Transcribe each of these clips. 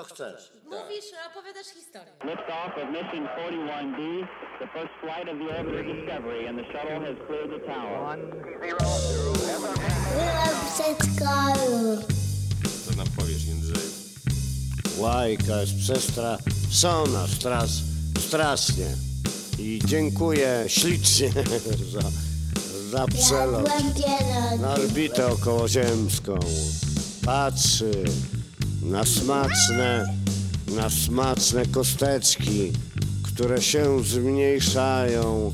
Co chcesz? Mówisz, opowiadasz historię. Liftoff of mission 41D, the first flight of the orbiter Discovery, and the shuttle has cleared the tower. Byłam w przedszkolu. Co nam powiesz, Jędrzeju? Łajka jest przestraszona, stras, strasznie. I dziękuję ślicznie za, za przelot Jadłem na orbitę okołoziemską. Patrzy na smaczne, na smaczne kosteczki, które się zmniejszają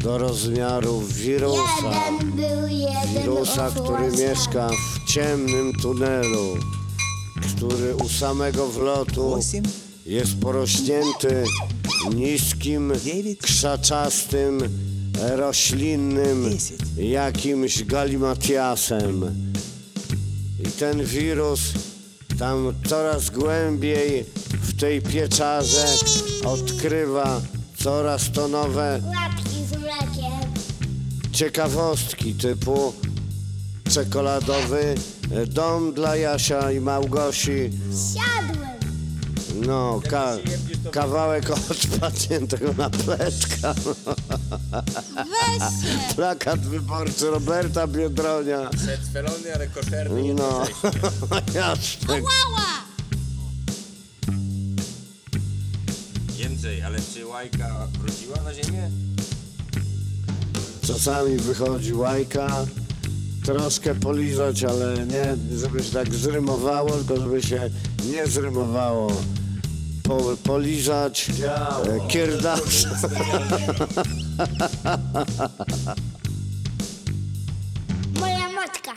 do rozmiarów wirusa. Jeden był jeden Wirusa, który mieszka w ciemnym tunelu, który u samego wlotu Osiem, jest porośnięty niskim, Dziewięć. krzaczastym, roślinnym, Dziesięć. jakimś galimatiasem. I ten wirus tam coraz głębiej w tej pieczarze odkrywa coraz to nowe Łapki z mlekiem. ciekawostki typu czekoladowy dom dla Jasia i Małgosi. Siadłem. No, ka kawałek odpadniętego napletka. Weź się! Plakat wyborczy Roberta Biedronia. Przedspelony, ale koszerny, No, jednocześnie. jasne. Łała! Jędrzej, ale czy Łajka wróciła na ziemię? Czasami wychodzi łajka, troszkę polizać, ale nie, żeby się tak zrymowało, tylko żeby się nie zrymowało po, poliżać, e, kierdacz. Moja matka.